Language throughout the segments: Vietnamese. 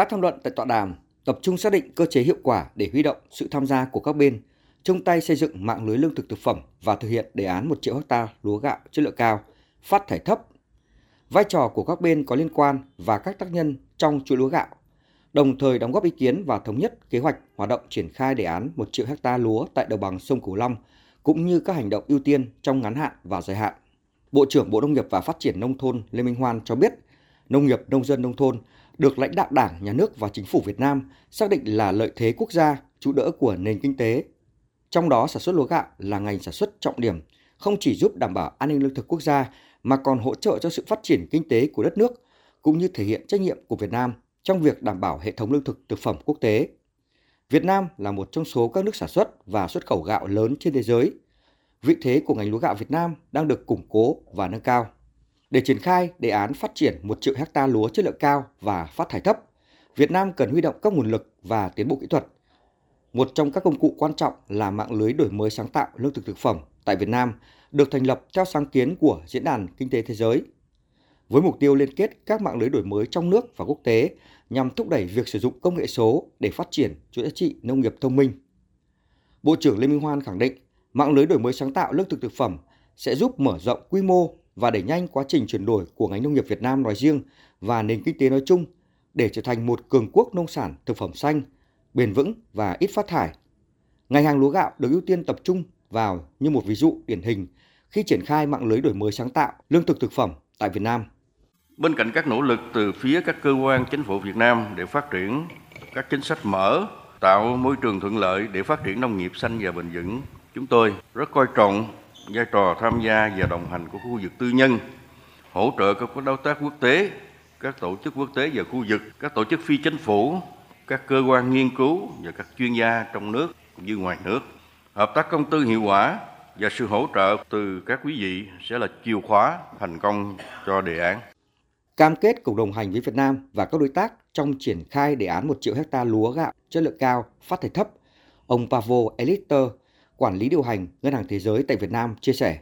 Các tham luận tại tọa đàm tập trung xác định cơ chế hiệu quả để huy động sự tham gia của các bên chung tay xây dựng mạng lưới lương thực thực phẩm và thực hiện đề án 1 triệu hecta lúa gạo chất lượng cao, phát thải thấp. Vai trò của các bên có liên quan và các tác nhân trong chuỗi lúa gạo, đồng thời đóng góp ý kiến và thống nhất kế hoạch hoạt động triển khai đề án 1 triệu hecta lúa tại đồng bằng sông Cửu Long cũng như các hành động ưu tiên trong ngắn hạn và dài hạn. Bộ trưởng Bộ Nông nghiệp và Phát triển Nông thôn Lê Minh Hoan cho biết, nông nghiệp nông dân nông thôn được lãnh đạo Đảng, Nhà nước và Chính phủ Việt Nam xác định là lợi thế quốc gia, trụ đỡ của nền kinh tế. Trong đó sản xuất lúa gạo là ngành sản xuất trọng điểm, không chỉ giúp đảm bảo an ninh lương thực quốc gia mà còn hỗ trợ cho sự phát triển kinh tế của đất nước, cũng như thể hiện trách nhiệm của Việt Nam trong việc đảm bảo hệ thống lương thực thực phẩm quốc tế. Việt Nam là một trong số các nước sản xuất và xuất khẩu gạo lớn trên thế giới. Vị thế của ngành lúa gạo Việt Nam đang được củng cố và nâng cao. Để triển khai đề án phát triển 1 triệu hecta lúa chất lượng cao và phát thải thấp, Việt Nam cần huy động các nguồn lực và tiến bộ kỹ thuật. Một trong các công cụ quan trọng là mạng lưới đổi mới sáng tạo lương thực thực phẩm tại Việt Nam được thành lập theo sáng kiến của Diễn đàn Kinh tế Thế giới. Với mục tiêu liên kết các mạng lưới đổi mới trong nước và quốc tế nhằm thúc đẩy việc sử dụng công nghệ số để phát triển chuỗi giá trị nông nghiệp thông minh. Bộ trưởng Lê Minh Hoan khẳng định, mạng lưới đổi mới sáng tạo lương thực thực phẩm sẽ giúp mở rộng quy mô và đẩy nhanh quá trình chuyển đổi của ngành nông nghiệp Việt Nam nói riêng và nền kinh tế nói chung để trở thành một cường quốc nông sản thực phẩm xanh, bền vững và ít phát thải. Ngành hàng lúa gạo được ưu tiên tập trung vào như một ví dụ điển hình khi triển khai mạng lưới đổi mới sáng tạo lương thực thực phẩm tại Việt Nam. Bên cạnh các nỗ lực từ phía các cơ quan chính phủ Việt Nam để phát triển các chính sách mở, tạo môi trường thuận lợi để phát triển nông nghiệp xanh và bền vững, chúng tôi rất coi trọng vai trò tham gia và đồng hành của khu vực tư nhân, hỗ trợ các đối tác quốc tế, các tổ chức quốc tế và khu vực, các tổ chức phi chính phủ, các cơ quan nghiên cứu và các chuyên gia trong nước cũng như ngoài nước. Hợp tác công tư hiệu quả và sự hỗ trợ từ các quý vị sẽ là chìa khóa thành công cho đề án. Cam kết cùng đồng hành với Việt Nam và các đối tác trong triển khai đề án 1 triệu hecta lúa gạo chất lượng cao, phát thải thấp, ông Pavo Elitter, quản lý điều hành Ngân hàng Thế giới tại Việt Nam chia sẻ.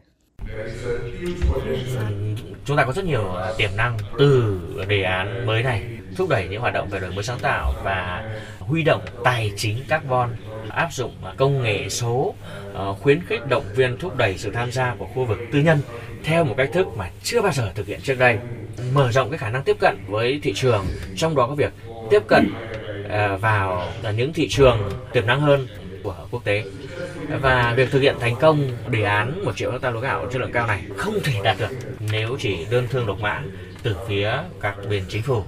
Chúng ta có rất nhiều à, tiềm năng từ đề án mới này, thúc đẩy những hoạt động về đổi mới sáng tạo và huy động tài chính carbon, áp dụng à, công nghệ số à, khuyến khích động viên thúc đẩy sự tham gia của khu vực tư nhân theo một cách thức mà chưa bao giờ thực hiện trước đây mở rộng cái khả năng tiếp cận với thị trường, trong đó có việc tiếp cận vào những thị trường tiềm năng hơn của quốc tế. Và việc thực hiện thành công đề án một triệu hecta lúa gạo chất lượng cao này không thể đạt được nếu chỉ đơn thương độc mã từ phía các bên chính phủ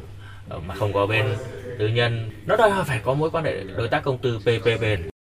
ờ, mà không có bên tư nhân. Nó đòi hỏi phải có mối quan hệ đối tác công tư PPP